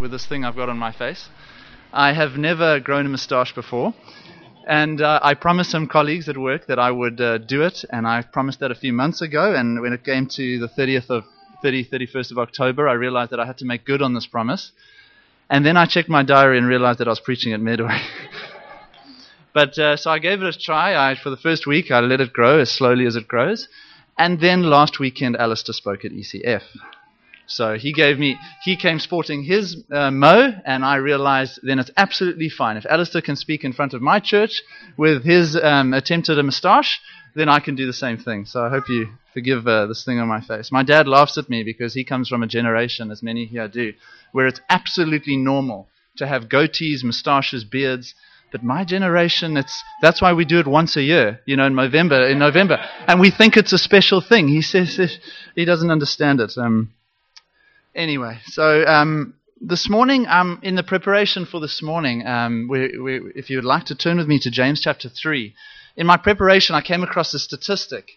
with this thing I've got on my face. I have never grown a moustache before. And uh, I promised some colleagues at work that I would uh, do it, and I promised that a few months ago. And when it came to the 30th of 30, 31st of October, I realized that I had to make good on this promise. And then I checked my diary and realized that I was preaching at Midway. but uh, so I gave it a try. I, for the first week, I let it grow as slowly as it grows. And then last weekend, Alistair spoke at ECF. So he gave me, he came sporting his uh, mo, and I realized then it's absolutely fine. If Alistair can speak in front of my church with his um, attempt at a moustache, then I can do the same thing. So I hope you forgive uh, this thing on my face. My dad laughs at me because he comes from a generation, as many here do, where it's absolutely normal to have goatees, moustaches, beards. But my generation, it's that's why we do it once a year, you know, in November. In November, and we think it's a special thing. He says he doesn't understand it. Um, Anyway, so um, this morning, um, in the preparation for this morning, um, we, we, if you would like to turn with me to James chapter 3, in my preparation, I came across a statistic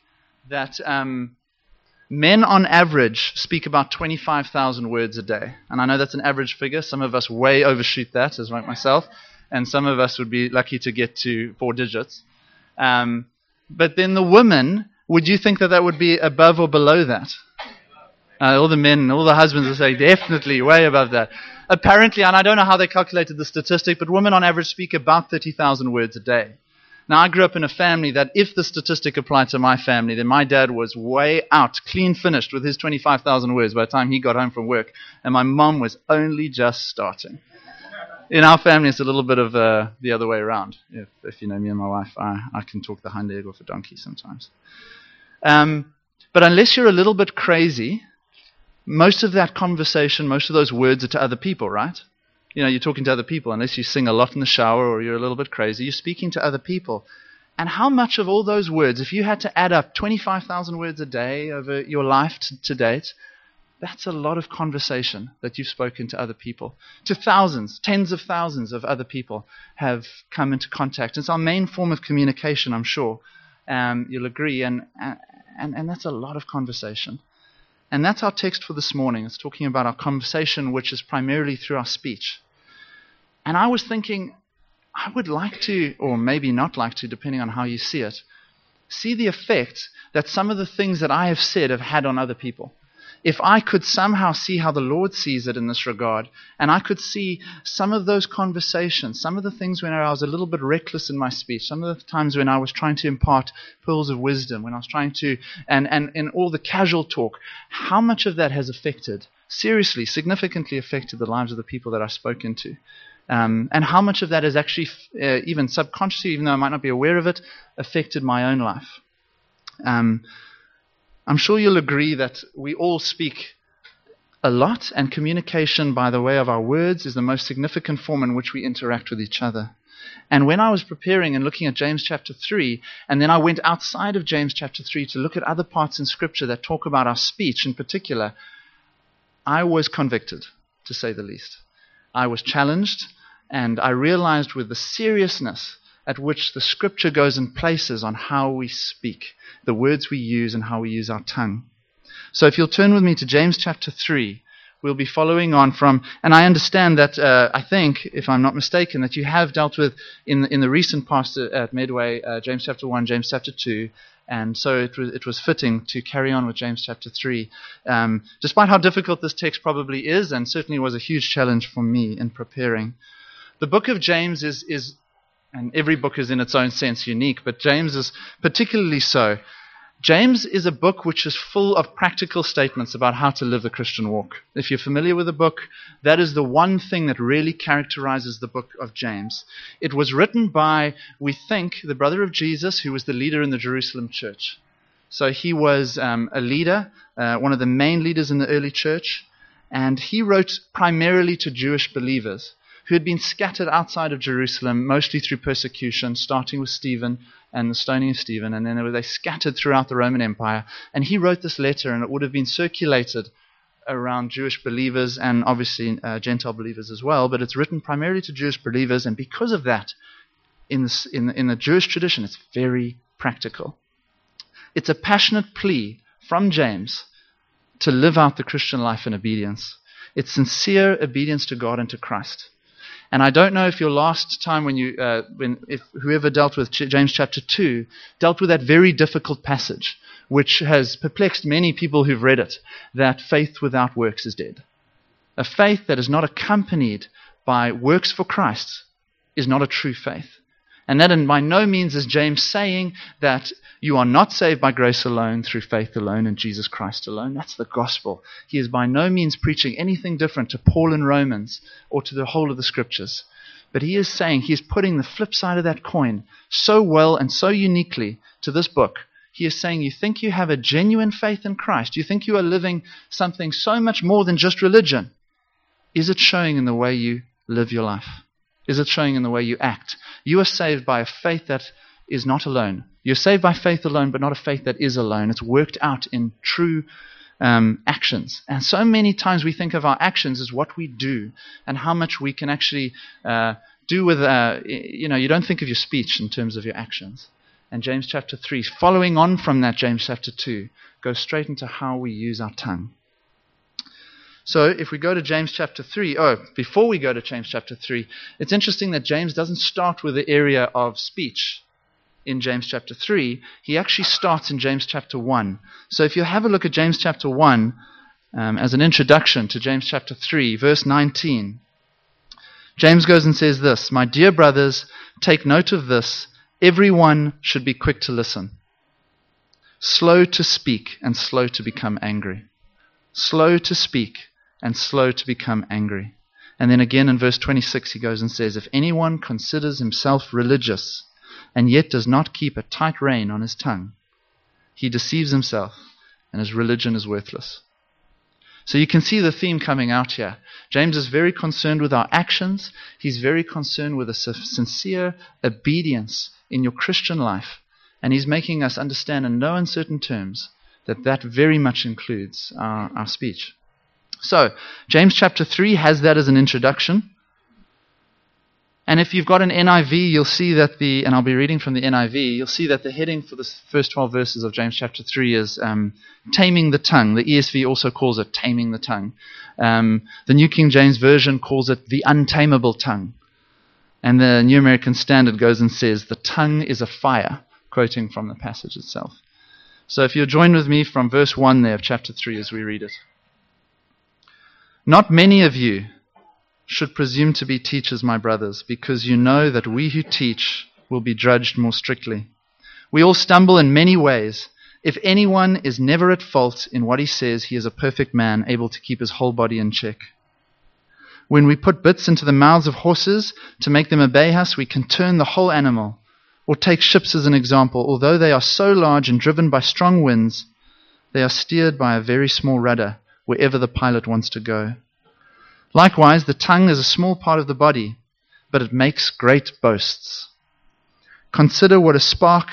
that um, men on average speak about 25,000 words a day. And I know that's an average figure. Some of us way overshoot that, as like myself, and some of us would be lucky to get to four digits. Um, but then the women, would you think that that would be above or below that? Uh, all the men, all the husbands are saying, definitely, way above that. Apparently, and I don't know how they calculated the statistic, but women on average speak about 30,000 words a day. Now, I grew up in a family that if the statistic applied to my family, then my dad was way out, clean finished with his 25,000 words by the time he got home from work, and my mom was only just starting. In our family, it's a little bit of uh, the other way around. If, if, you know me and my wife, I, I can talk the hind leg off a donkey sometimes. Um, but unless you're a little bit crazy, most of that conversation, most of those words are to other people, right? You know, you're talking to other people. Unless you sing a lot in the shower or you're a little bit crazy, you're speaking to other people. And how much of all those words, if you had to add up 25,000 words a day over your life to, to date, that's a lot of conversation that you've spoken to other people. To thousands, tens of thousands of other people have come into contact. It's our main form of communication, I'm sure. Um, you'll agree. And, and, and that's a lot of conversation. And that's our text for this morning. It's talking about our conversation, which is primarily through our speech. And I was thinking, I would like to, or maybe not like to, depending on how you see it, see the effect that some of the things that I have said have had on other people if I could somehow see how the Lord sees it in this regard, and I could see some of those conversations, some of the things when I was a little bit reckless in my speech, some of the times when I was trying to impart pearls of wisdom, when I was trying to, and, and in all the casual talk, how much of that has affected, seriously, significantly affected the lives of the people that I've spoken to. Um, and how much of that has actually, uh, even subconsciously, even though I might not be aware of it, affected my own life. Um, I'm sure you'll agree that we all speak a lot, and communication by the way of our words is the most significant form in which we interact with each other. And when I was preparing and looking at James chapter 3, and then I went outside of James chapter 3 to look at other parts in Scripture that talk about our speech in particular, I was convicted, to say the least. I was challenged, and I realized with the seriousness at which the scripture goes in places on how we speak, the words we use, and how we use our tongue. So if you'll turn with me to James chapter 3, we'll be following on from, and I understand that, uh, I think, if I'm not mistaken, that you have dealt with in the, in the recent past at Midway, uh, James chapter 1, James chapter 2, and so it was, it was fitting to carry on with James chapter 3. Um, despite how difficult this text probably is, and certainly was a huge challenge for me in preparing. The book of James is, is and every book is in its own sense unique, but James is particularly so. James is a book which is full of practical statements about how to live the Christian walk. If you're familiar with the book, that is the one thing that really characterizes the book of James. It was written by, we think, the brother of Jesus, who was the leader in the Jerusalem church. So he was um, a leader, uh, one of the main leaders in the early church, and he wrote primarily to Jewish believers who had been scattered outside of Jerusalem, mostly through persecution, starting with Stephen and the stoning of Stephen, and then they scattered throughout the Roman Empire. And he wrote this letter, and it would have been circulated around Jewish believers and obviously uh, Gentile believers as well, but it's written primarily to Jewish believers, and because of that, in, this, in, in the Jewish tradition, it's very practical. It's a passionate plea from James to live out the Christian life in obedience. It's sincere obedience to God and to Christ. And I don't know if your last time when you, uh, when if whoever dealt with James chapter two dealt with that very difficult passage, which has perplexed many people who've read it, that faith without works is dead. A faith that is not accompanied by works for Christ is not a true faith. And that by no means is James saying that you are not saved by grace alone, through faith alone, and Jesus Christ alone. That's the gospel. He is by no means preaching anything different to Paul in Romans or to the whole of the scriptures. But he is saying, he is putting the flip side of that coin so well and so uniquely to this book. He is saying, You think you have a genuine faith in Christ? You think you are living something so much more than just religion? Is it showing in the way you live your life? Is it showing in the way you act? You are saved by a faith that is not alone. You're saved by faith alone, but not a faith that is alone. It's worked out in true um, actions. And so many times we think of our actions as what we do and how much we can actually uh, do with, uh, you know, you don't think of your speech in terms of your actions. And James chapter 3, following on from that, James chapter 2, goes straight into how we use our tongue. So if we go to James chapter 3, oh, before we go to James chapter 3, it's interesting that James doesn't start with the area of speech in James chapter 3. He actually starts in James chapter 1. So if you have a look at James chapter 1 um, as an introduction to James chapter 3, verse 19, James goes and says this My dear brothers, take note of this. Everyone should be quick to listen, slow to speak, and slow to become angry. Slow to speak and slow to become angry. And then again in verse 26, he goes and says, If anyone considers himself religious and yet does not keep a tight rein on his tongue, he deceives himself and his religion is worthless. So you can see the theme coming out here. James is very concerned with our actions. He's very concerned with a sincere obedience in your Christian life. And he's making us understand in no uncertain terms that that very much includes our, our speech. So, James chapter 3 has that as an introduction. And if you've got an NIV, you'll see that the, and I'll be reading from the NIV, you'll see that the heading for the first 12 verses of James chapter 3 is um, Taming the Tongue. The ESV also calls it Taming the Tongue. Um, the New King James Version calls it the Untamable Tongue. And the New American Standard goes and says, The tongue is a fire, quoting from the passage itself. So if you'll join with me from verse 1 there of chapter 3 as we read it. Not many of you should presume to be teachers, my brothers, because you know that we who teach will be judged more strictly. We all stumble in many ways. If anyone is never at fault in what he says, he is a perfect man, able to keep his whole body in check. When we put bits into the mouths of horses to make them obey us, we can turn the whole animal. Or take ships as an example. Although they are so large and driven by strong winds, they are steered by a very small rudder wherever the pilot wants to go. Likewise, the tongue is a small part of the body, but it makes great boasts. Consider what a spark,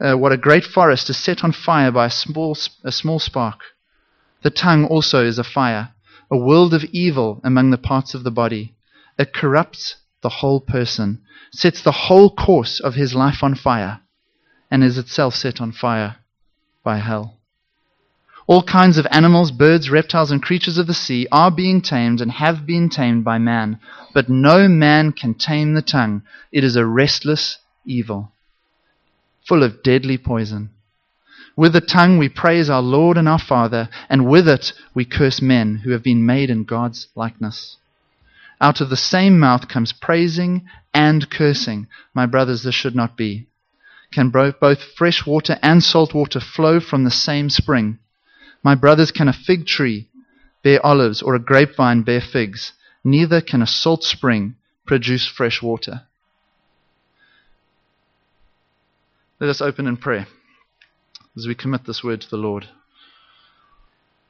uh, what a great forest is set on fire by a small, a small spark. The tongue also is a fire, a world of evil among the parts of the body. It corrupts the whole person, sets the whole course of his life on fire, and is itself set on fire by hell. All kinds of animals, birds, reptiles, and creatures of the sea are being tamed and have been tamed by man, but no man can tame the tongue. It is a restless evil, full of deadly poison. With the tongue we praise our Lord and our Father, and with it we curse men who have been made in God's likeness. Out of the same mouth comes praising and cursing. My brothers, this should not be. Can both fresh water and salt water flow from the same spring? My brothers, can a fig tree bear olives or a grapevine bear figs? Neither can a salt spring produce fresh water. Let us open in prayer as we commit this word to the Lord.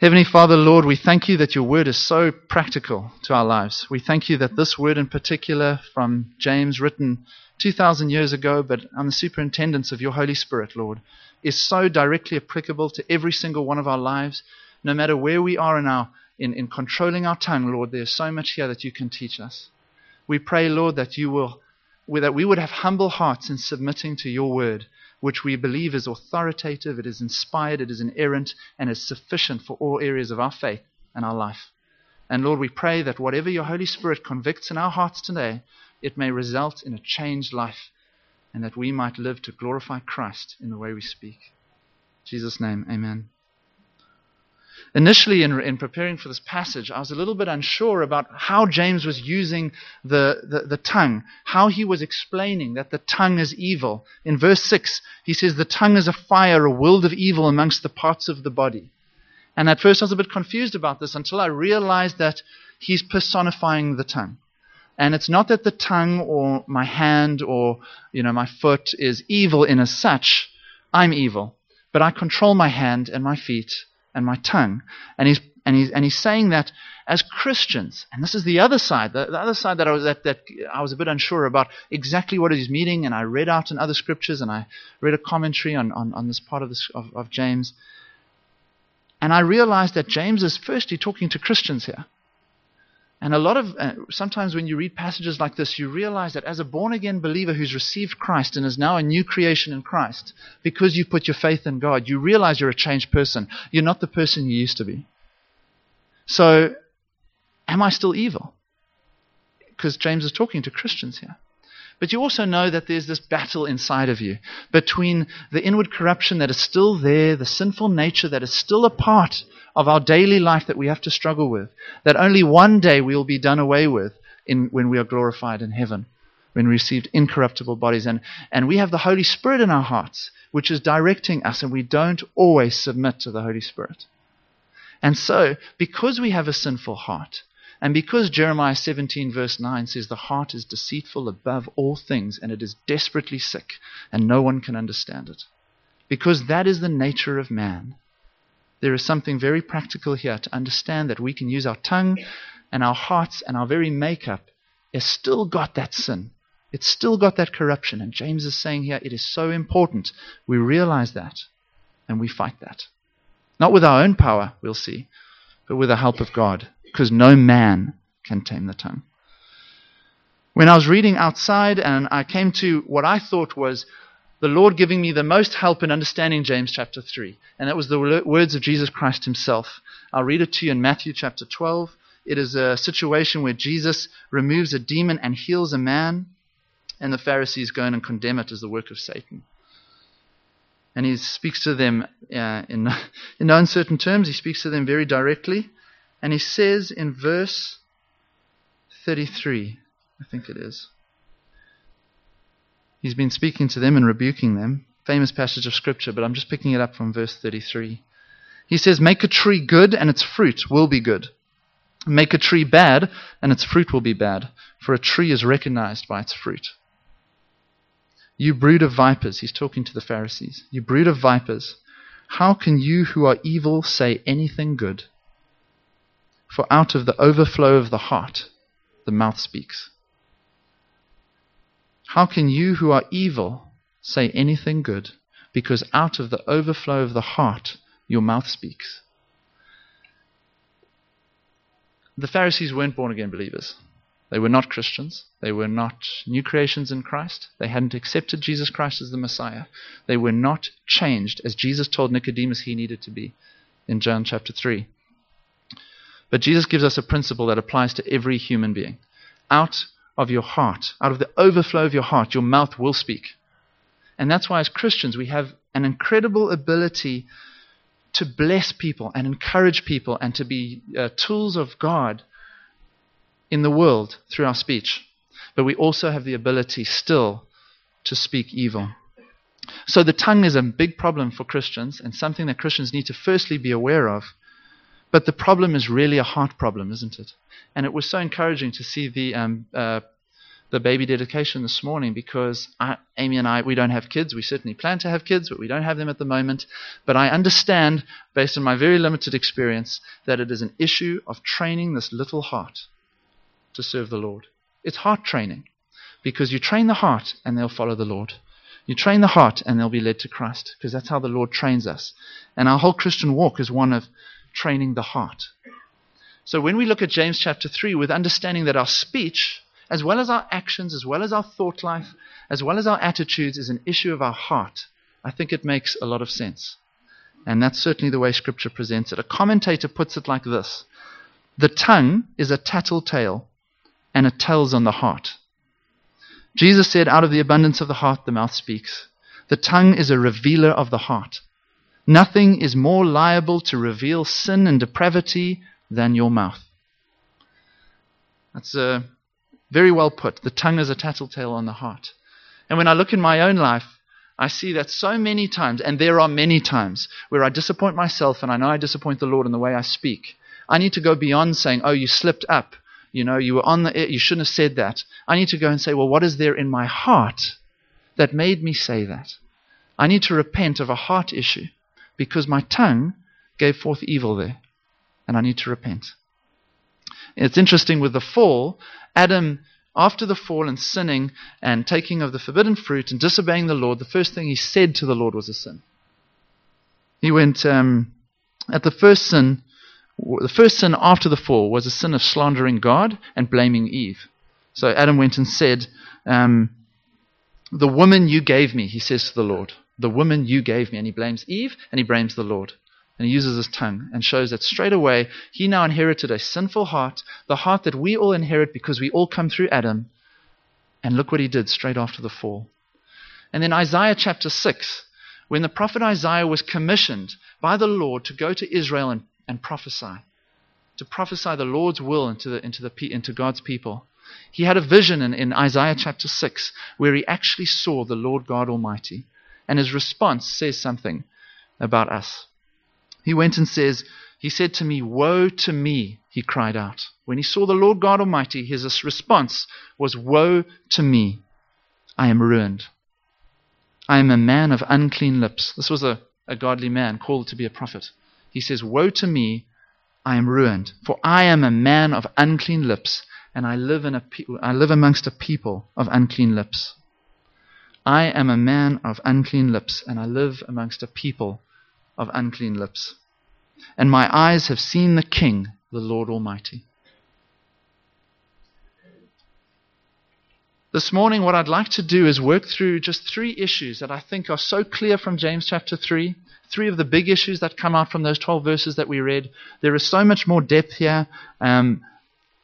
Heavenly Father, Lord, we thank you that your word is so practical to our lives. We thank you that this word in particular from James, written 2,000 years ago, but on the superintendence of your Holy Spirit, Lord, is so directly applicable to every single one of our lives. No matter where we are in, our, in, in controlling our tongue, Lord, there's so much here that you can teach us. We pray, Lord, that you will, that we would have humble hearts in submitting to your word, which we believe is authoritative, it is inspired, it is inerrant, and is sufficient for all areas of our faith and our life. And Lord, we pray that whatever your Holy Spirit convicts in our hearts today, it may result in a changed life and that we might live to glorify Christ in the way we speak. In Jesus' name, amen. Initially, in, in preparing for this passage, I was a little bit unsure about how James was using the, the, the tongue, how he was explaining that the tongue is evil. In verse 6, he says, The tongue is a fire, a world of evil amongst the parts of the body. And at first I was a bit confused about this until I realized that he's personifying the tongue. And it's not that the tongue or my hand or you know my foot is evil in as such. I'm evil, but I control my hand and my feet and my tongue. And he's and he's and he's saying that as Christians, and this is the other side, the, the other side that I was that, that I was a bit unsure about exactly what he's meaning, and I read out in other scriptures and I read a commentary on, on, on this part of this of, of James. And I realized that James is firstly talking to Christians here. And a lot of, uh, sometimes when you read passages like this, you realize that as a born again believer who's received Christ and is now a new creation in Christ, because you put your faith in God, you realize you're a changed person. You're not the person you used to be. So, am I still evil? Because James is talking to Christians here. But you also know that there's this battle inside of you between the inward corruption that is still there, the sinful nature that is still a part of our daily life that we have to struggle with, that only one day we will be done away with in, when we are glorified in heaven, when we received incorruptible bodies. And, and we have the Holy Spirit in our hearts, which is directing us, and we don't always submit to the Holy Spirit. And so, because we have a sinful heart, and because Jeremiah 17, verse 9 says, The heart is deceitful above all things, and it is desperately sick, and no one can understand it. Because that is the nature of man. There is something very practical here to understand that we can use our tongue and our hearts and our very makeup. It's still got that sin. It's still got that corruption. And James is saying here it is so important we realize that and we fight that. Not with our own power, we'll see, but with the help of God because no man can tame the tongue. When I was reading outside and I came to what I thought was the Lord giving me the most help in understanding James chapter 3, and that was the words of Jesus Christ himself. I'll read it to you in Matthew chapter 12. It is a situation where Jesus removes a demon and heals a man, and the Pharisees go in and condemn it as the work of Satan. And he speaks to them uh, in, in no uncertain terms. He speaks to them very directly. And he says in verse 33, I think it is, he's been speaking to them and rebuking them. Famous passage of scripture, but I'm just picking it up from verse 33. He says, Make a tree good, and its fruit will be good. Make a tree bad, and its fruit will be bad, for a tree is recognized by its fruit. You brood of vipers, he's talking to the Pharisees. You brood of vipers, how can you who are evil say anything good? For out of the overflow of the heart, the mouth speaks. How can you who are evil say anything good? Because out of the overflow of the heart, your mouth speaks. The Pharisees weren't born again believers. They were not Christians. They were not new creations in Christ. They hadn't accepted Jesus Christ as the Messiah. They were not changed as Jesus told Nicodemus he needed to be in John chapter 3. But Jesus gives us a principle that applies to every human being. Out of your heart, out of the overflow of your heart, your mouth will speak. And that's why, as Christians, we have an incredible ability to bless people and encourage people and to be uh, tools of God in the world through our speech. But we also have the ability still to speak evil. So the tongue is a big problem for Christians and something that Christians need to firstly be aware of. But the problem is really a heart problem, isn't it? And it was so encouraging to see the um, uh, the baby dedication this morning because I, Amy and I, we don't have kids. We certainly plan to have kids, but we don't have them at the moment. But I understand, based on my very limited experience, that it is an issue of training this little heart to serve the Lord. It's heart training because you train the heart and they'll follow the Lord. You train the heart and they'll be led to Christ because that's how the Lord trains us. And our whole Christian walk is one of training the heart. So when we look at James chapter 3 with understanding that our speech, as well as our actions, as well as our thought life, as well as our attitudes, is an issue of our heart, I think it makes a lot of sense. And that's certainly the way Scripture presents it. A commentator puts it like this The tongue is a tattletale, and it tells on the heart. Jesus said, Out of the abundance of the heart, the mouth speaks. The tongue is a revealer of the heart. Nothing is more liable to reveal sin and depravity than your mouth. That's uh, very well put. The tongue is a tattletale on the heart. And when I look in my own life, I see that so many times, and there are many times, where I disappoint myself and I know I disappoint the Lord in the way I speak. I need to go beyond saying, oh, you slipped up. You know, you were on the, you shouldn't have said that. I need to go and say, well, what is there in my heart that made me say that? I need to repent of a heart issue because my tongue gave forth evil there. And I need to repent. It's interesting with the fall, Adam after the fall and sinning and taking of the forbidden fruit and disobeying the Lord, the first thing he said to the Lord was a sin. He went, um, at the first sin, the first sin after the fall was a sin of slandering God and blaming Eve. So Adam went and said, um, The woman you gave me, he says to the Lord, the woman you gave me. And he blames Eve and he blames the Lord and he uses his tongue and shows that straight away he now inherited a sinful heart, the heart that we all inherit because we all come through Adam. And look what he did straight after the fall. And then Isaiah chapter 6, when the prophet Isaiah was commissioned by the Lord to go to Israel and, and prophesy, to prophesy the Lord's will into, the, into, the, into God's people. He had a vision in, in Isaiah chapter 6 where he actually saw the Lord God Almighty. And his response says something about us. He went and says, He said to me, Woe to me, he cried out. When he saw the Lord God Almighty, his response was, Woe to me, I am ruined. I am a man of unclean lips. This was a, a godly man called to be a prophet. He says, Woe to me, I am ruined, for I am a man of unclean lips, and I live, in a pe- I live amongst a people of unclean lips. I am a man of unclean lips, and I live amongst a people of unclean lips. And my eyes have seen the King, the Lord Almighty. This morning, what I'd like to do is work through just three issues that I think are so clear from James chapter 3. Three of the big issues that come out from those 12 verses that we read. There is so much more depth here. Um,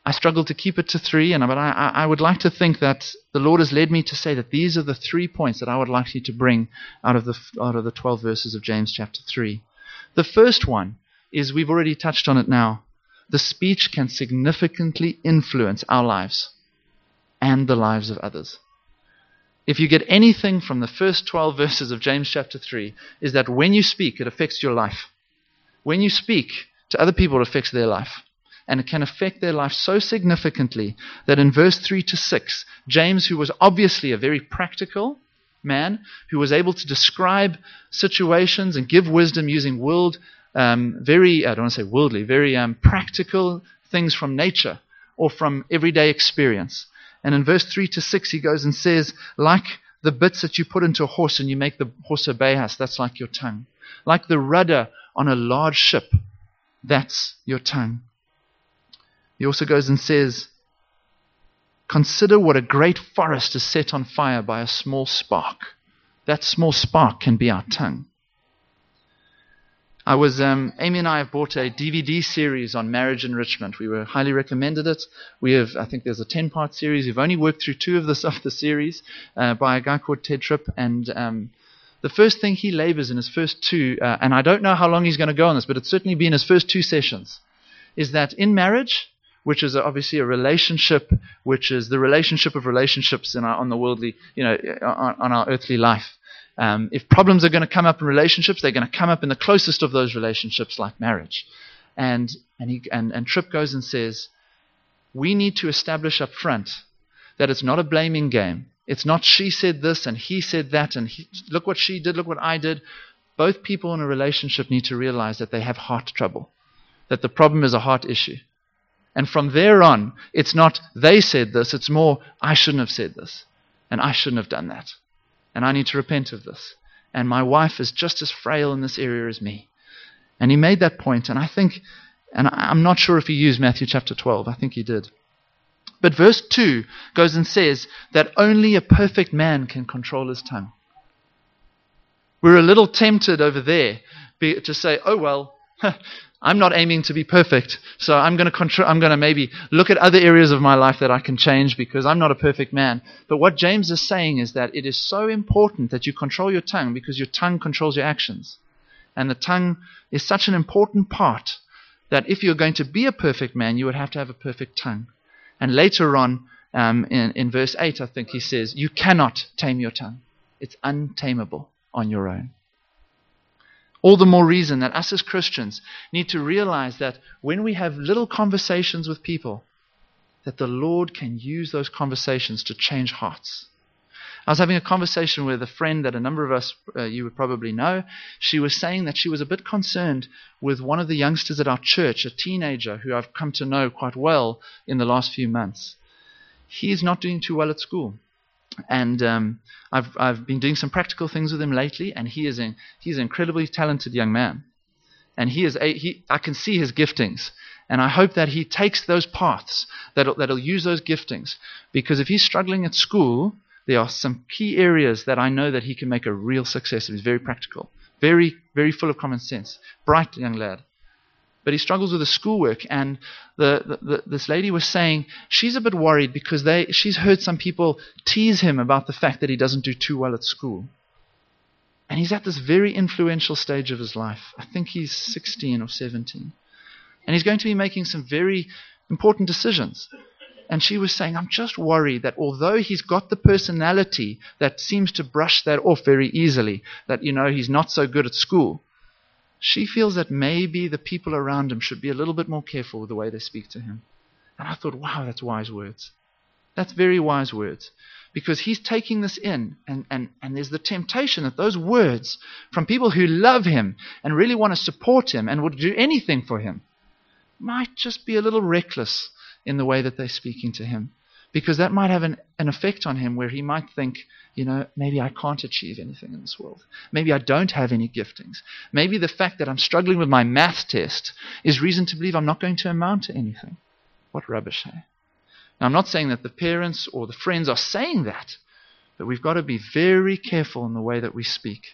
I struggle to keep it to three, and but I, I would like to think that the Lord has led me to say that these are the three points that I would like you to bring out of the out of the twelve verses of James chapter three. The first one is we've already touched on it now. The speech can significantly influence our lives and the lives of others. If you get anything from the first 12 verses of James chapter 3, is that when you speak, it affects your life. When you speak to other people, it affects their life and it can affect their life so significantly that in verse 3 to 6, James, who was obviously a very practical man, who was able to describe situations and give wisdom using world, um, very, I don't want to say worldly, very um, practical things from nature or from everyday experience. And in verse 3 to 6, he goes and says, like the bits that you put into a horse and you make the horse obey us, that's like your tongue. Like the rudder on a large ship, that's your tongue. He also goes and says, Consider what a great forest is set on fire by a small spark. That small spark can be our tongue. I was um, Amy and I have bought a DVD series on marriage enrichment. We were highly recommended it. We have, I think, there's a ten-part series. We've only worked through two of this of the series uh, by a guy called Ted Tripp, and um, the first thing he labors in his first two, uh, and I don't know how long he's going to go on this, but it's certainly been his first two sessions, is that in marriage which is obviously a relationship, which is the relationship of relationships in our, on the worldly, you know, on, on our earthly life. Um, if problems are going to come up in relationships, they're going to come up in the closest of those relationships, like marriage. And and he and, and Tripp goes and says, we need to establish up front that it's not a blaming game. It's not she said this and he said that and he, look what she did, look what I did. Both people in a relationship need to realize that they have heart trouble, that the problem is a heart issue. And from there on, it's not they said this, it's more I shouldn't have said this. And I shouldn't have done that. And I need to repent of this. And my wife is just as frail in this area as me. And he made that point, and I think, and I'm not sure if he used Matthew chapter 12, I think he did. But verse 2 goes and says that only a perfect man can control his tongue. We're a little tempted over there to say, oh, well, I'm not aiming to be perfect, so I'm going to contr- I'm going to maybe look at other areas of my life that I can change because I'm not a perfect man. But what James is saying is that it is so important that you control your tongue because your tongue controls your actions. And the tongue is such an important part that if you're going to be a perfect man, you would have to have a perfect tongue. And later on, um, in, in verse 8, I think he says, You cannot tame your tongue. It's untamable on your own. All the more reason that us as Christians need to realize that when we have little conversations with people, that the Lord can use those conversations to change hearts. I was having a conversation with a friend that a number of us, uh, you would probably know. She was saying that she was a bit concerned with one of the youngsters at our church, a teenager who I've come to know quite well in the last few months. He's not doing too well at school. And um, I've, I've been doing some practical things with him lately, and he is, a, he's an incredibly talented young man. And he is a, he, I can see his giftings. And I hope that he takes those paths, that'll, that'll use those giftings. Because if he's struggling at school, there are some key areas that I know that he can make a real success of. He's very practical, very, very full of common sense, bright young lad. But he struggles with the schoolwork, and the, the, this lady was saying she's a bit worried because they, she's heard some people tease him about the fact that he doesn't do too well at school. And he's at this very influential stage of his life. I think he's 16 or 17. And he's going to be making some very important decisions. And she was saying, I'm just worried that although he's got the personality that seems to brush that off very easily, that, you know, he's not so good at school, she feels that maybe the people around him should be a little bit more careful with the way they speak to him. And I thought, wow, that's wise words. That's very wise words. Because he's taking this in, and, and, and there's the temptation that those words from people who love him and really want to support him and would do anything for him might just be a little reckless in the way that they're speaking to him. Because that might have an, an effect on him where he might think, you know, maybe I can't achieve anything in this world. Maybe I don't have any giftings. Maybe the fact that I'm struggling with my math test is reason to believe I'm not going to amount to anything. What rubbish, hey? Now, I'm not saying that the parents or the friends are saying that, but we've got to be very careful in the way that we speak.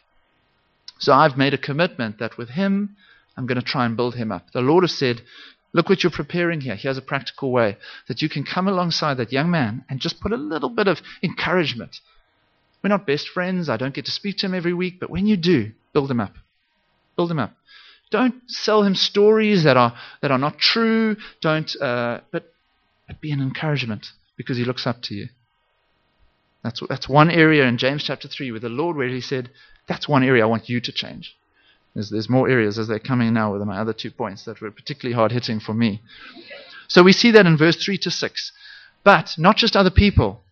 So I've made a commitment that with him, I'm going to try and build him up. The Lord has said, Look what you're preparing here. Here's a practical way that you can come alongside that young man and just put a little bit of encouragement. We're not best friends. I don't get to speak to him every week, but when you do, build him up. Build him up. Don't sell him stories that are that are not true. Don't, uh, but, but be an encouragement because he looks up to you. That's that's one area in James chapter three with the Lord where He said, "That's one area I want you to change." There's, there's more areas as they're coming now with my other two points that were particularly hard hitting for me. So we see that in verse 3 to 6. But not just other people.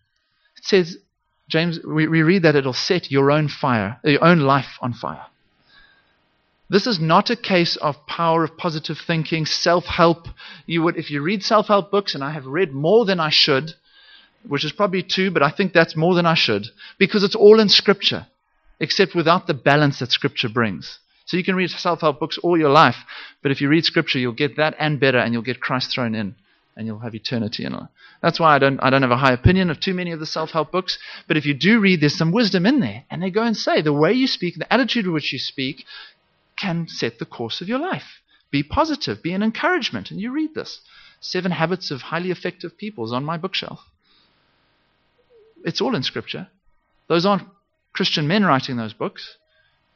It says, James, we, we read that it'll set your own fire, your own life on fire. This is not a case of power of positive thinking, self-help. You would, if you read self-help books, and I have read more than I should, which is probably two, but I think that's more than I should, because it's all in Scripture, except without the balance that Scripture brings. So you can read self help books all your life, but if you read Scripture, you'll get that and better, and you'll get Christ thrown in, and you'll have eternity in it. That's why I don't, I don't have a high opinion of too many of the self help books, but if you do read, there's some wisdom in there. And they go and say the way you speak, the attitude with which you speak, can set the course of your life. Be positive, be an encouragement. And you read this Seven Habits of Highly Effective People is on my bookshelf. It's all in Scripture. Those aren't Christian men writing those books.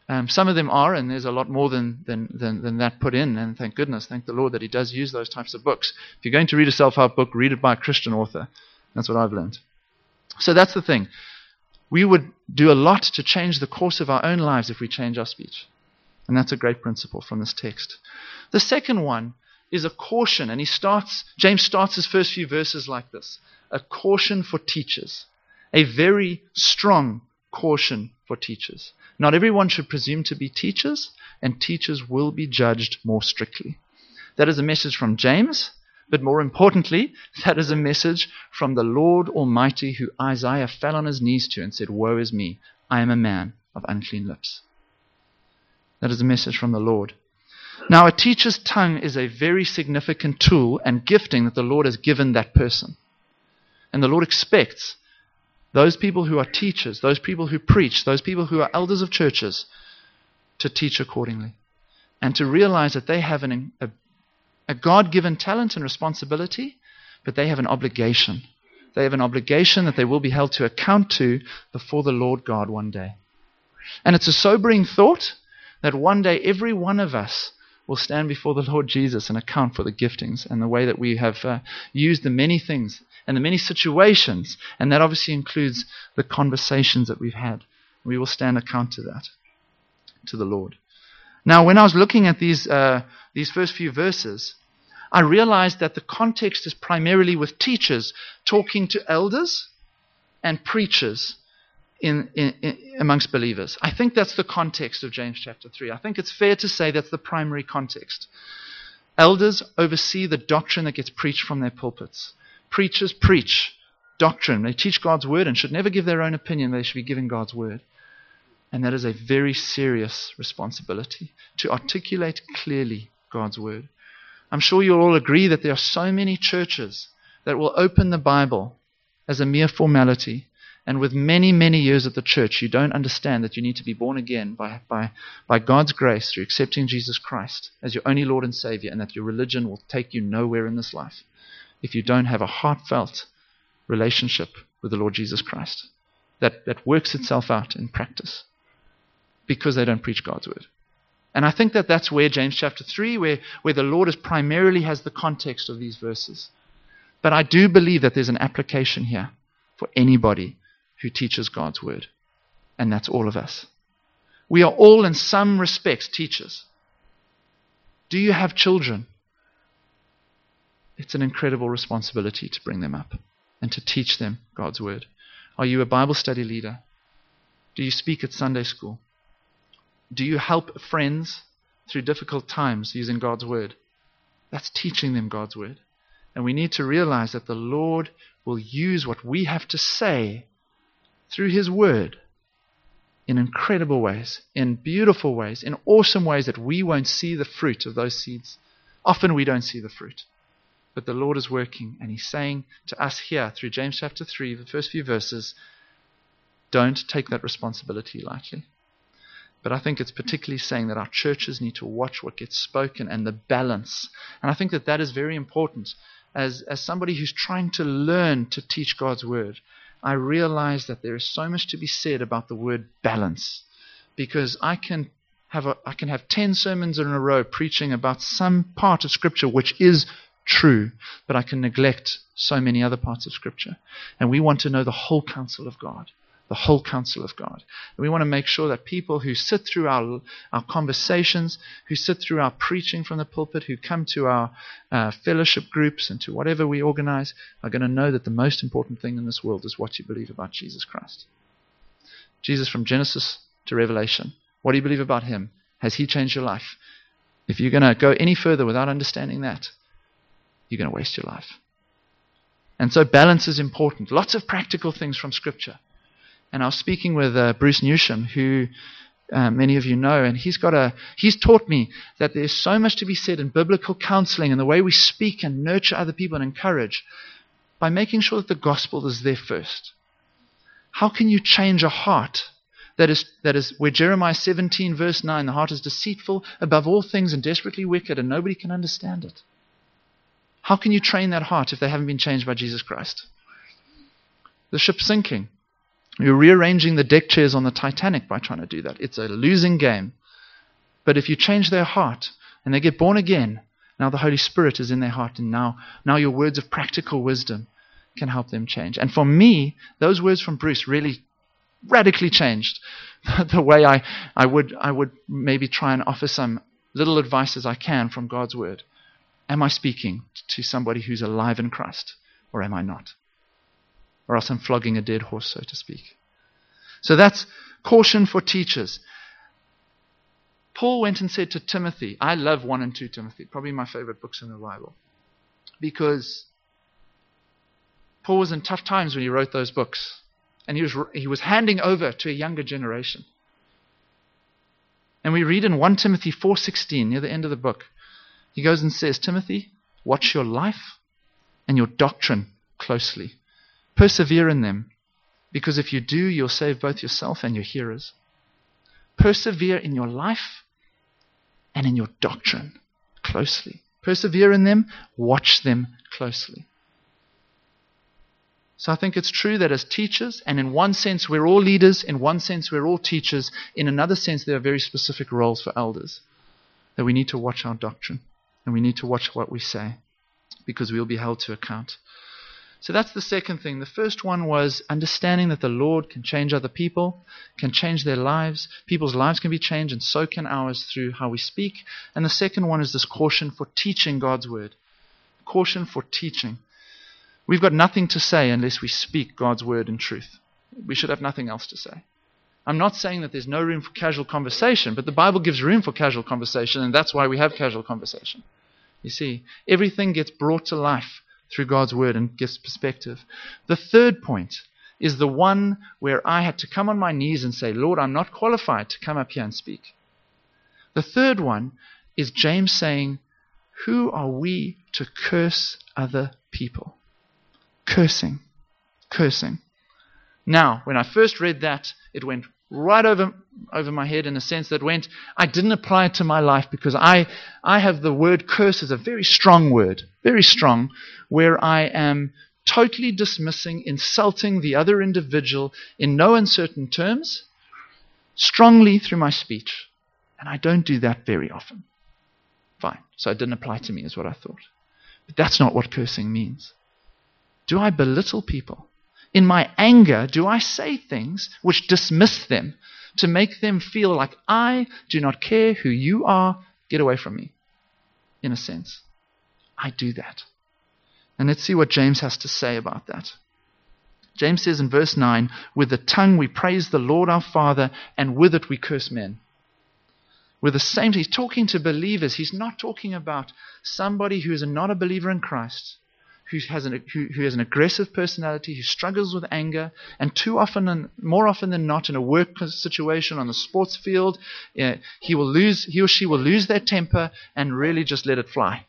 Um, some of them are, and there's a lot more than, than, than, than, that put in, and thank goodness, thank the Lord that He does use those types of books. If you're going to read a self help book, read it by a Christian author. That's what I've learned. So that's the thing. We would do a lot to change the course of our own lives if we change our speech. And that's a great principle from this text. The second one is a caution, and he starts, James starts his first few verses like this a caution for teachers, a very strong caution for teachers. Not everyone should presume to be teachers, and teachers will be judged more strictly. That is a message from James, but more importantly, that is a message from the Lord Almighty who Isaiah fell on his knees to and said, Woe is me, I am a man of unclean lips. That is a message from the Lord. Now, a teacher's tongue is a very significant tool and gifting that the Lord has given that person. And the Lord expects those people who are teachers, those people who preach, those people who are elders of churches, to teach accordingly. and to realize that they have an, a, a God given talent and responsibility, but they have an obligation. They have an obligation that they will be held to account to before the Lord God one day. And it's a sobering thought that one day every one of us will stand before the Lord Jesus and account for the giftings and the way that we have uh, used the many things and the many situations. And that obviously includes the conversations that we've had. We will stand account to that, to the Lord. Now, when I was looking at these, uh, these first few verses, I realized that the context is primarily with teachers talking to elders and preachers in, in, in, amongst believers. I think that's the context of James chapter 3. I think it's fair to say that's the primary context. Elders oversee the doctrine that gets preached from their pulpits. Preachers preach doctrine. They teach God's word and should never give their own opinion. They should be giving God's word. And that is a very serious responsibility to articulate clearly God's word. I'm sure you'll all agree that there are so many churches that will open the Bible as a mere formality. And with many, many years at the church, you don't understand that you need to be born again by, by, by God's grace through accepting Jesus Christ as your only Lord and Savior, and that your religion will take you nowhere in this life if you don't have a heartfelt relationship with the Lord Jesus Christ that, that works itself out in practice because they don't preach God's word. And I think that that's where James chapter 3, where, where the Lord is primarily has the context of these verses. But I do believe that there's an application here for anybody who teaches God's word. And that's all of us. We are all, in some respects, teachers. Do you have children? It's an incredible responsibility to bring them up and to teach them God's word. Are you a Bible study leader? Do you speak at Sunday school? Do you help friends through difficult times using God's word? That's teaching them God's word. And we need to realize that the Lord will use what we have to say through His word in incredible ways, in beautiful ways, in awesome ways that we won't see the fruit of those seeds. Often we don't see the fruit. But the Lord is working, and He's saying to us here through James chapter 3, the first few verses, don't take that responsibility lightly. But I think it's particularly saying that our churches need to watch what gets spoken and the balance. And I think that that is very important. As, as somebody who's trying to learn to teach God's word, I realize that there is so much to be said about the word balance. Because I can have a, I can have 10 sermons in a row preaching about some part of Scripture which is true, but I can neglect so many other parts of Scripture. And we want to know the whole counsel of God the whole counsel of God. And we want to make sure that people who sit through our, our conversations, who sit through our preaching from the pulpit, who come to our uh, fellowship groups and to whatever we organize, are going to know that the most important thing in this world is what you believe about Jesus Christ. Jesus from Genesis to Revelation. What do you believe about him? Has he changed your life? If you're going to go any further without understanding that, you're going to waste your life. And so balance is important. Lots of practical things from Scripture. And I was speaking with uh, Bruce Newsham, who uh, many of you know, and he's got a he's taught me that there's so much to be said in biblical counseling and the way we speak and nurture other people and encourage by making sure that the gospel is there first. How can you change a heart that is that is where Jeremiah 17 verse 9 the heart is deceitful above all things and desperately wicked and nobody can understand it. How can you train that heart if they haven't been changed by Jesus Christ? The ship's sinking. You're rearranging the deck chairs on the Titanic by trying to do that. It's a losing game. But if you change their heart and they get born again, now the Holy Spirit is in their heart, and now, now your words of practical wisdom can help them change. And for me, those words from Bruce really radically changed the way I, I would I would maybe try and offer some little advice as I can from God's word. Am I speaking to somebody who's alive in Christ, or am I not? or else I'm flogging a dead horse, so to speak. So that's caution for teachers. Paul went and said to Timothy, I love 1 and 2 Timothy, probably my favorite books in the Bible, because Paul was in tough times when he wrote those books, and he was, he was handing over to a younger generation. And we read in 1 Timothy 4:16 near the end of the book. He goes and says, "Timothy, watch your life and your doctrine closely. Persevere in them, because if you do, you'll save both yourself and your hearers. Persevere in your life and in your doctrine closely. Persevere in them, watch them closely. So I think it's true that as teachers, and in one sense we're all leaders, in one sense we're all teachers, in another sense there are very specific roles for elders. That we need to watch our doctrine, and we need to watch what we say, because we'll be held to account. So that's the second thing. The first one was understanding that the Lord can change other people, can change their lives. People's lives can be changed, and so can ours through how we speak. And the second one is this caution for teaching God's word. Caution for teaching. We've got nothing to say unless we speak God's word in truth. We should have nothing else to say. I'm not saying that there's no room for casual conversation, but the Bible gives room for casual conversation, and that's why we have casual conversation. You see, everything gets brought to life through God's word and gives perspective. The third point is the one where I had to come on my knees and say, Lord, I'm not qualified to come up here and speak. The third one is James saying, Who are we to curse other people? Cursing. Cursing. Now, when I first read that, it went right over over my head in a sense that went I didn't apply it to my life because I I have the word curse as a very strong word, very strong, where I am totally dismissing, insulting the other individual in no uncertain terms, strongly through my speech. And I don't do that very often. Fine. So it didn't apply to me, is what I thought. But that's not what cursing means. Do I belittle people? In my anger, do I say things which dismiss them to make them feel like I do not care who you are? Get away from me, in a sense. I do that. And let's see what James has to say about that. James says in verse 9, With the tongue we praise the Lord our Father, and with it we curse men. With the same, he's talking to believers. He's not talking about somebody who is not a believer in Christ who has, an, who, who has an aggressive personality, who struggles with anger, and too often, and more often than not, in a work situation on the sports field, he will lose, he or she will lose their temper and really just let it fly.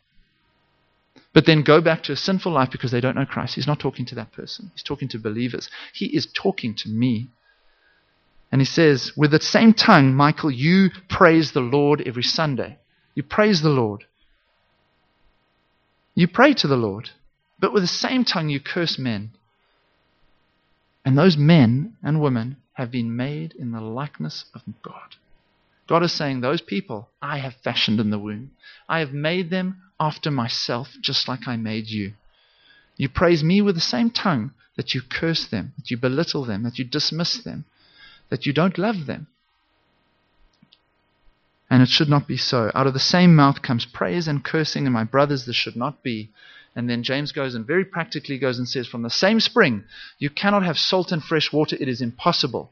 But then go back to a sinful life because they don't know Christ. He's not talking to that person. He's talking to believers. He is talking to me. And he says, with the same tongue, Michael, you praise the Lord every Sunday. You praise the Lord. You pray to the Lord. But with the same tongue you curse men. And those men and women have been made in the likeness of God. God is saying, Those people I have fashioned in the womb. I have made them after myself, just like I made you. You praise me with the same tongue that you curse them, that you belittle them, that you dismiss them, that you don't love them. And it should not be so. Out of the same mouth comes praise and cursing, and my brothers, this should not be. And then James goes and very practically goes and says, From the same spring, you cannot have salt and fresh water. It is impossible.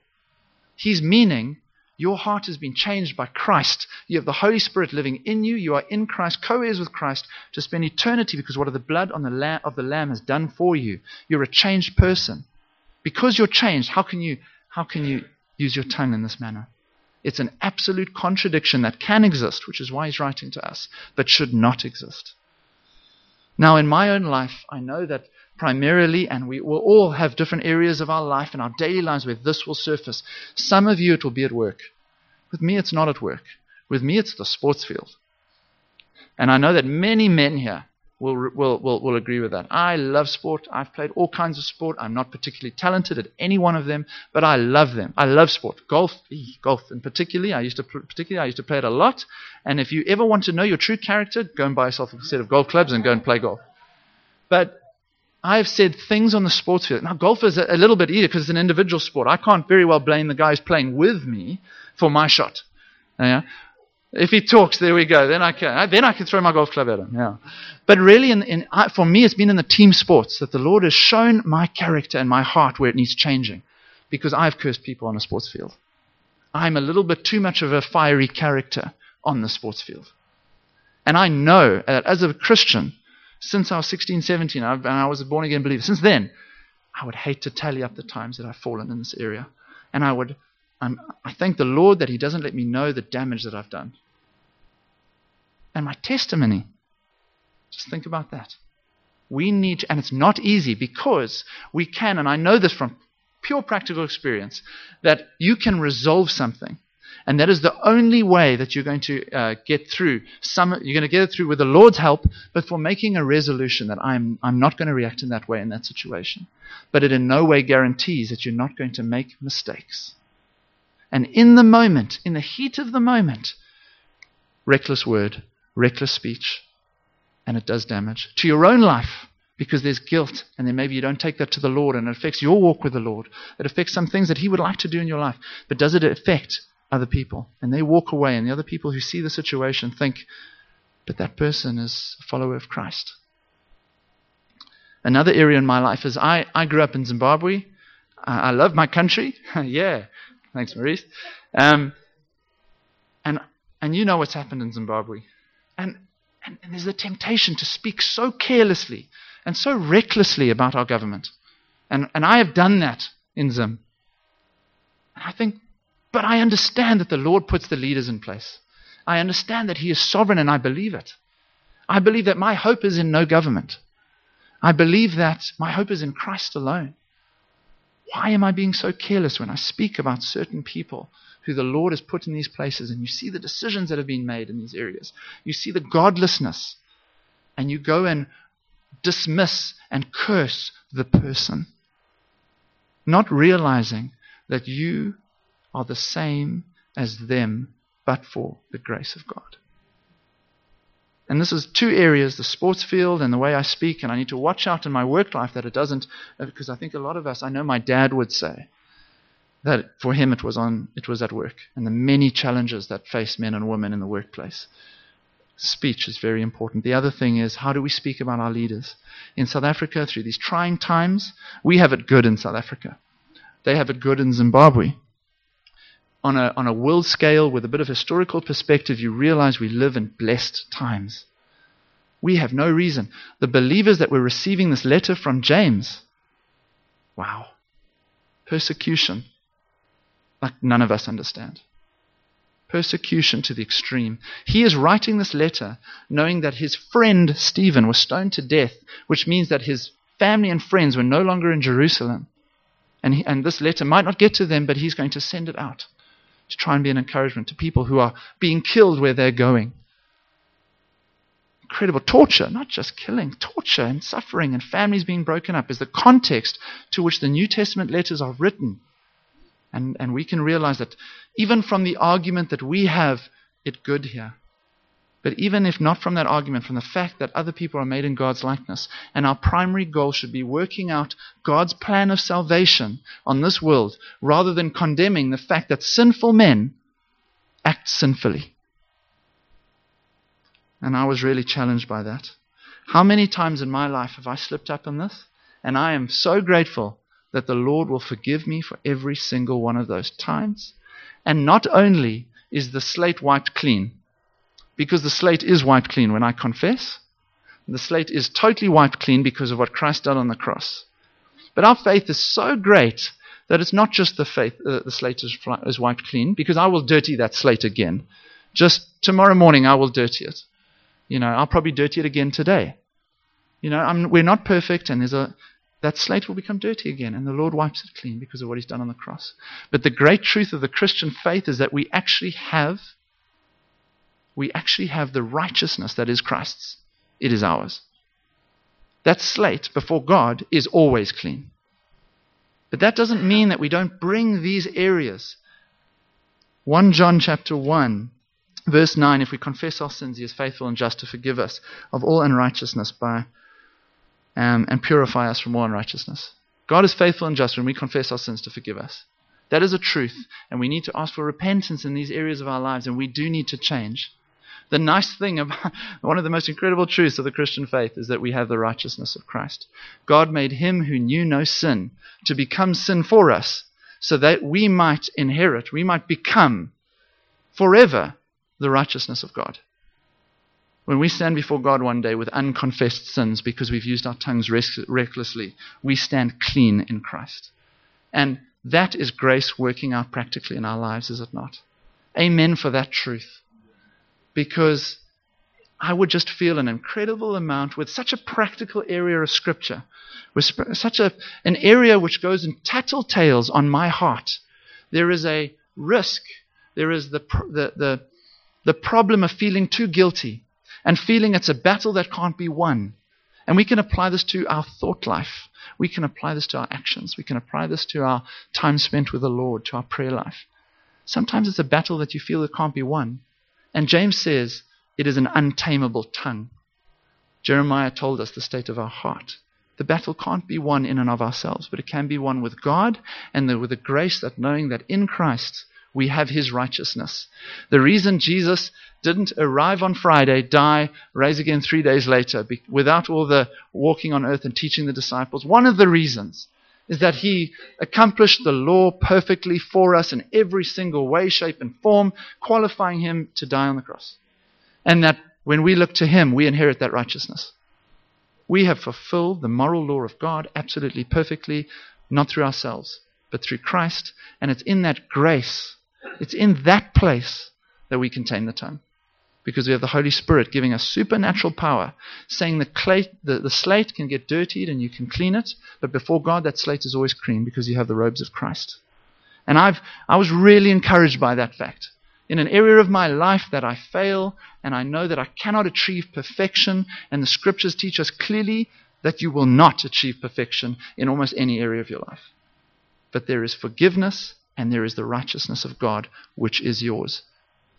He's meaning your heart has been changed by Christ. You have the Holy Spirit living in you. You are in Christ, co heirs with Christ, to spend eternity because what the blood on the of the Lamb has done for you. You're a changed person. Because you're changed, how can you, how can you use your tongue in this manner? It's an absolute contradiction that can exist, which is why he's writing to us, but should not exist. Now, in my own life, I know that primarily, and we will all have different areas of our life and our daily lives where this will surface. Some of you, it will be at work. With me, it's not at work. With me, it's the sports field. And I know that many men here will, will, will, will agree with that. I love sport. I've played all kinds of sport. I'm not particularly talented at any one of them, but I love them. I love sport. Golf, eh, golf in particularly. I used to particularly I used to play it a lot. And if you ever want to know your true character, go and buy yourself a set of golf clubs and go and play golf. But I've said things on the sports field. Now, golf is a, a little bit easier because it's an individual sport. I can't very well blame the guys playing with me for my shot. Yeah? If he talks, there we go. Then I can. Then I can throw my golf club at him. Yeah. But really, in, in, for me, it's been in the team sports that the Lord has shown my character and my heart where it needs changing, because I've cursed people on a sports field. I'm a little bit too much of a fiery character on the sports field, and I know that as a Christian, since I was 16, 17, and I was a born again believer, since then, I would hate to tally up the times that I've fallen in this area, and I would. I'm, I thank the Lord that He doesn't let me know the damage that I've done and my testimony. Just think about that. We need, to, and it's not easy because we can, and I know this from pure practical experience, that you can resolve something. And that is the only way that you're going to uh, get through. Some, you're going to get it through with the Lord's help, but for making a resolution that I'm, I'm not going to react in that way in that situation. But it in no way guarantees that you're not going to make mistakes. And in the moment, in the heat of the moment, reckless word, reckless speech, and it does damage to your own life because there's guilt, and then maybe you don't take that to the Lord, and it affects your walk with the Lord. It affects some things that He would like to do in your life, but does it affect other people? And they walk away, and the other people who see the situation think, but that person is a follower of Christ. Another area in my life is I, I grew up in Zimbabwe. I, love my country. yeah. Thanks, Maurice. Um, and, and you know what's happened in Zimbabwe. And, and, and there's a temptation to speak so carelessly and so recklessly about our government. And, and I have done that in Zim. And I think, but I understand that the Lord puts the leaders in place. I understand that He is sovereign and I believe it. I believe that my hope is in no government. I believe that my hope is in Christ alone. Why am I being so careless when I speak about certain people who the Lord has put in these places and you see the decisions that have been made in these areas? You see the godlessness, and you go and dismiss and curse the person, not realizing that you are the same as them but for the grace of God. And this is two areas the sports field and the way I speak, and I need to watch out in my work life that it doesn't, because I think a lot of us, I know my dad would say that for him it was, on, it was at work, and the many challenges that face men and women in the workplace speech is very important. The other thing is how do we speak about our leaders? In South Africa, through these trying times, we have it good in South Africa. They have it good in Zimbabwe. On a, on a world scale, with a bit of historical perspective, you realize we live in blessed times. We have no reason. The believers that were receiving this letter from James, wow, persecution, like none of us understand persecution to the extreme. He is writing this letter knowing that his friend Stephen was stoned to death, which means that his family and friends were no longer in Jerusalem. And, he, and this letter might not get to them, but he's going to send it out to try and be an encouragement to people who are being killed where they're going. Incredible torture, not just killing, torture and suffering and families being broken up is the context to which the New Testament letters are written. And, and we can realize that even from the argument that we have it good here, but even if not from that argument, from the fact that other people are made in God's likeness, and our primary goal should be working out God's plan of salvation on this world rather than condemning the fact that sinful men act sinfully. And I was really challenged by that. How many times in my life have I slipped up in this? And I am so grateful that the Lord will forgive me for every single one of those times. And not only is the slate wiped clean, because the slate is wiped clean when I confess, the slate is totally wiped clean because of what Christ did on the cross. But our faith is so great that it's not just the faith, uh, the slate is, is wiped clean, because I will dirty that slate again. Just tomorrow morning, I will dirty it. You know, I'll probably dirty it again today. You know, I'm, we're not perfect, and there's a that slate will become dirty again, and the Lord wipes it clean because of what He's done on the cross. But the great truth of the Christian faith is that we actually have we actually have the righteousness that is Christ's. It is ours. That slate before God is always clean. But that doesn't mean that we don't bring these areas. 1 John chapter 1, verse 9 If we confess our sins, He is faithful and just to forgive us of all unrighteousness by um, and purify us from all unrighteousness. God is faithful and just when we confess our sins to forgive us. That is a truth, and we need to ask for repentance in these areas of our lives, and we do need to change. The nice thing about one of the most incredible truths of the Christian faith is that we have the righteousness of Christ. God made him who knew no sin to become sin for us, so that we might inherit, we might become forever the righteousness of God. When we stand before God one day with unconfessed sins because we've used our tongues recklessly, we stand clean in Christ. And that is grace working out practically in our lives, is it not? Amen for that truth. Because I would just feel an incredible amount with such a practical area of Scripture, with such a, an area which goes in tattletales on my heart. There is a risk there is the, the, the, the problem of feeling too guilty and feeling it's a battle that can't be won. And we can apply this to our thought life. We can apply this to our actions. We can apply this to our time spent with the Lord, to our prayer life. Sometimes it's a battle that you feel that can't be won. And James says it is an untamable tongue. Jeremiah told us the state of our heart. The battle can't be won in and of ourselves, but it can be won with God and with the grace that knowing that in Christ we have his righteousness. The reason Jesus didn't arrive on Friday, die, rise again three days later, without all the walking on earth and teaching the disciples, one of the reasons is that he accomplished the law perfectly for us in every single way, shape, and form, qualifying him to die on the cross. And that when we look to him, we inherit that righteousness. We have fulfilled the moral law of God absolutely perfectly, not through ourselves, but through Christ. And it's in that grace, it's in that place that we contain the tongue. Because we have the Holy Spirit giving us supernatural power, saying the, clay, the, the slate can get dirtied and you can clean it, but before God, that slate is always clean because you have the robes of Christ. And I've, I was really encouraged by that fact in an area of my life that I fail and I know that I cannot achieve perfection, and the scriptures teach us clearly that you will not achieve perfection in almost any area of your life. But there is forgiveness and there is the righteousness of God, which is yours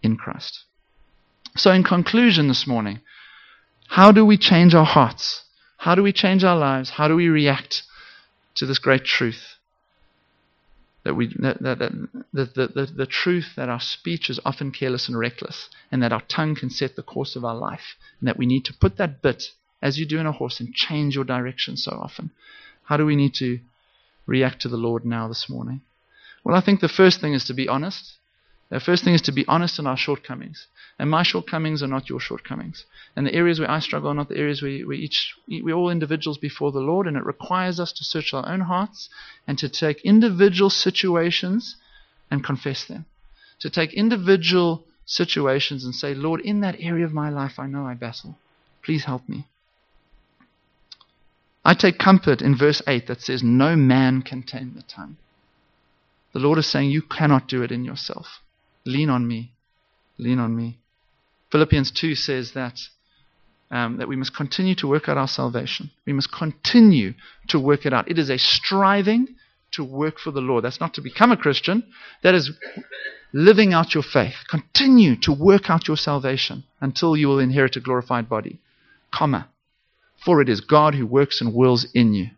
in Christ. So, in conclusion this morning, how do we change our hearts? How do we change our lives? How do we react to this great truth? that we that, that, that the, the, the, the truth that our speech is often careless and reckless, and that our tongue can set the course of our life, and that we need to put that bit, as you do in a horse, and change your direction so often. How do we need to react to the Lord now this morning? Well, I think the first thing is to be honest. The first thing is to be honest in our shortcomings. And my shortcomings are not your shortcomings. And the areas where I struggle are not the areas where we each, we're all individuals before the Lord, and it requires us to search our own hearts and to take individual situations and confess them. To take individual situations and say, Lord, in that area of my life I know I battle. Please help me. I take comfort in verse 8 that says, No man can tame the tongue. The Lord is saying, You cannot do it in yourself. Lean on me. Lean on me. Philippians 2 says that, um, that we must continue to work out our salvation. We must continue to work it out. It is a striving to work for the Lord. That's not to become a Christian. That is living out your faith. Continue to work out your salvation until you will inherit a glorified body. Comma. For it is God who works and wills in you.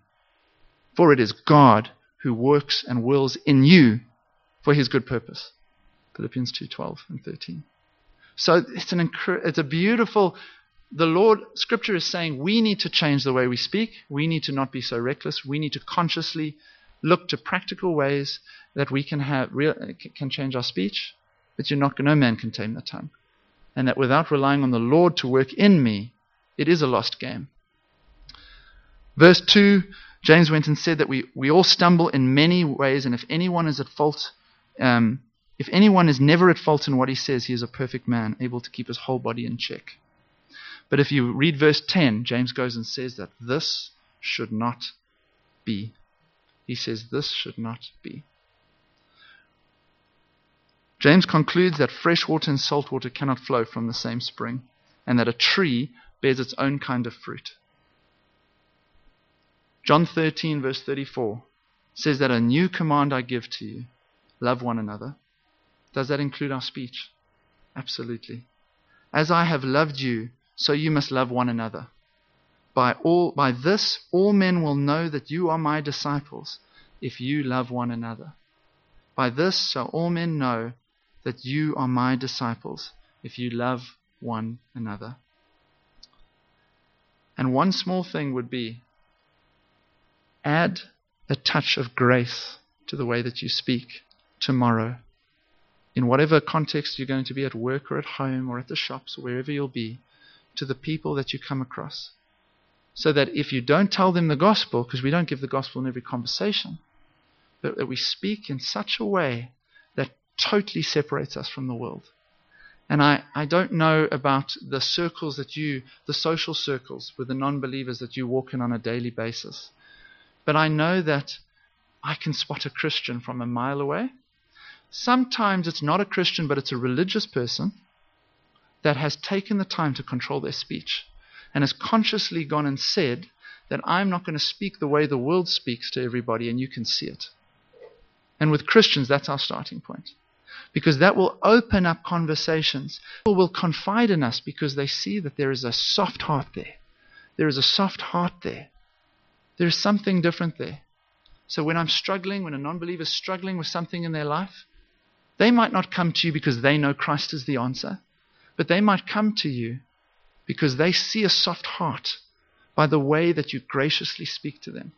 For it is God who works and wills in you for his good purpose. Philippians 2:12 and 13. So it's an it's a beautiful the Lord scripture is saying we need to change the way we speak. We need to not be so reckless. We need to consciously look to practical ways that we can have real, can change our speech, but you're not no man can tame the tongue. And that without relying on the Lord to work in me, it is a lost game. Verse 2, James went and said that we, we all stumble in many ways, and if anyone is at fault, um, if anyone is never at fault in what he says, he is a perfect man, able to keep his whole body in check. But if you read verse 10, James goes and says that this should not be. He says this should not be. James concludes that fresh water and salt water cannot flow from the same spring, and that a tree bears its own kind of fruit. John 13, verse 34 says that a new command I give to you love one another. Does that include our speech? Absolutely. As I have loved you, so you must love one another. By, all, by this, all men will know that you are my disciples if you love one another. By this shall all men know that you are my disciples if you love one another. And one small thing would be add a touch of grace to the way that you speak tomorrow in whatever context you're going to be at work or at home or at the shops or wherever you'll be, to the people that you come across. So that if you don't tell them the gospel, because we don't give the gospel in every conversation, but that we speak in such a way that totally separates us from the world. And I, I don't know about the circles that you, the social circles with the non believers that you walk in on a daily basis. But I know that I can spot a Christian from a mile away Sometimes it's not a Christian, but it's a religious person that has taken the time to control their speech and has consciously gone and said that I'm not going to speak the way the world speaks to everybody, and you can see it. And with Christians, that's our starting point. Because that will open up conversations. People will confide in us because they see that there is a soft heart there. There is a soft heart there. There is something different there. So when I'm struggling, when a non believer is struggling with something in their life, they might not come to you because they know Christ is the answer, but they might come to you because they see a soft heart by the way that you graciously speak to them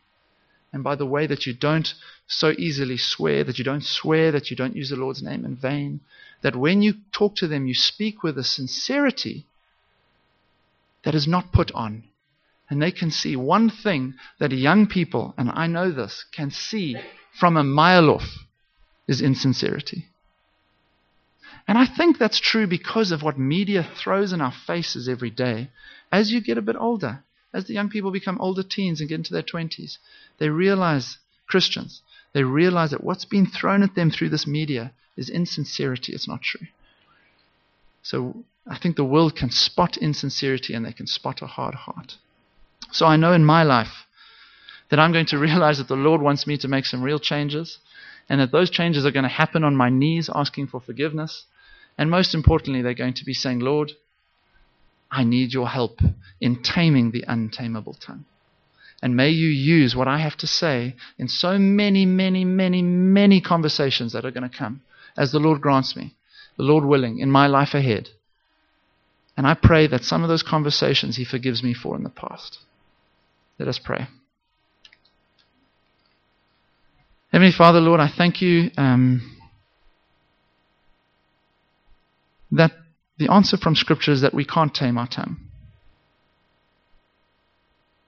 and by the way that you don't so easily swear, that you don't swear, that you don't use the Lord's name in vain, that when you talk to them, you speak with a sincerity that is not put on. And they can see one thing that young people, and I know this, can see from a mile off is insincerity. And I think that's true because of what media throws in our faces every day as you get a bit older. As the young people become older teens and get into their 20s, they realize, Christians, they realize that what's being thrown at them through this media is insincerity. It's not true. So I think the world can spot insincerity and they can spot a hard heart. So I know in my life that I'm going to realize that the Lord wants me to make some real changes and that those changes are going to happen on my knees asking for forgiveness. And most importantly, they're going to be saying, Lord, I need your help in taming the untamable tongue. And may you use what I have to say in so many, many, many, many conversations that are going to come as the Lord grants me, the Lord willing, in my life ahead. And I pray that some of those conversations He forgives me for in the past. Let us pray. Heavenly Father, Lord, I thank you um, that the answer from Scripture is that we can't tame our tongue.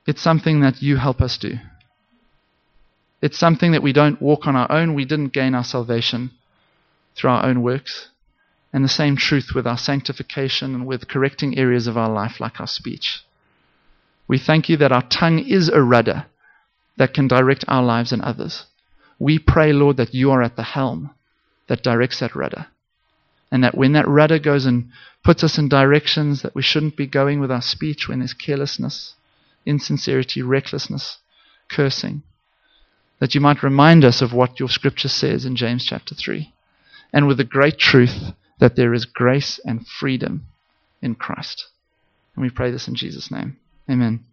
It's something that you help us do. It's something that we don't walk on our own. We didn't gain our salvation through our own works. And the same truth with our sanctification and with correcting areas of our life, like our speech. We thank you that our tongue is a rudder that can direct our lives and others. We pray, Lord, that you are at the helm that directs that rudder. And that when that rudder goes and puts us in directions that we shouldn't be going with our speech, when there's carelessness, insincerity, recklessness, cursing, that you might remind us of what your scripture says in James chapter 3. And with the great truth that there is grace and freedom in Christ. And we pray this in Jesus' name. Amen.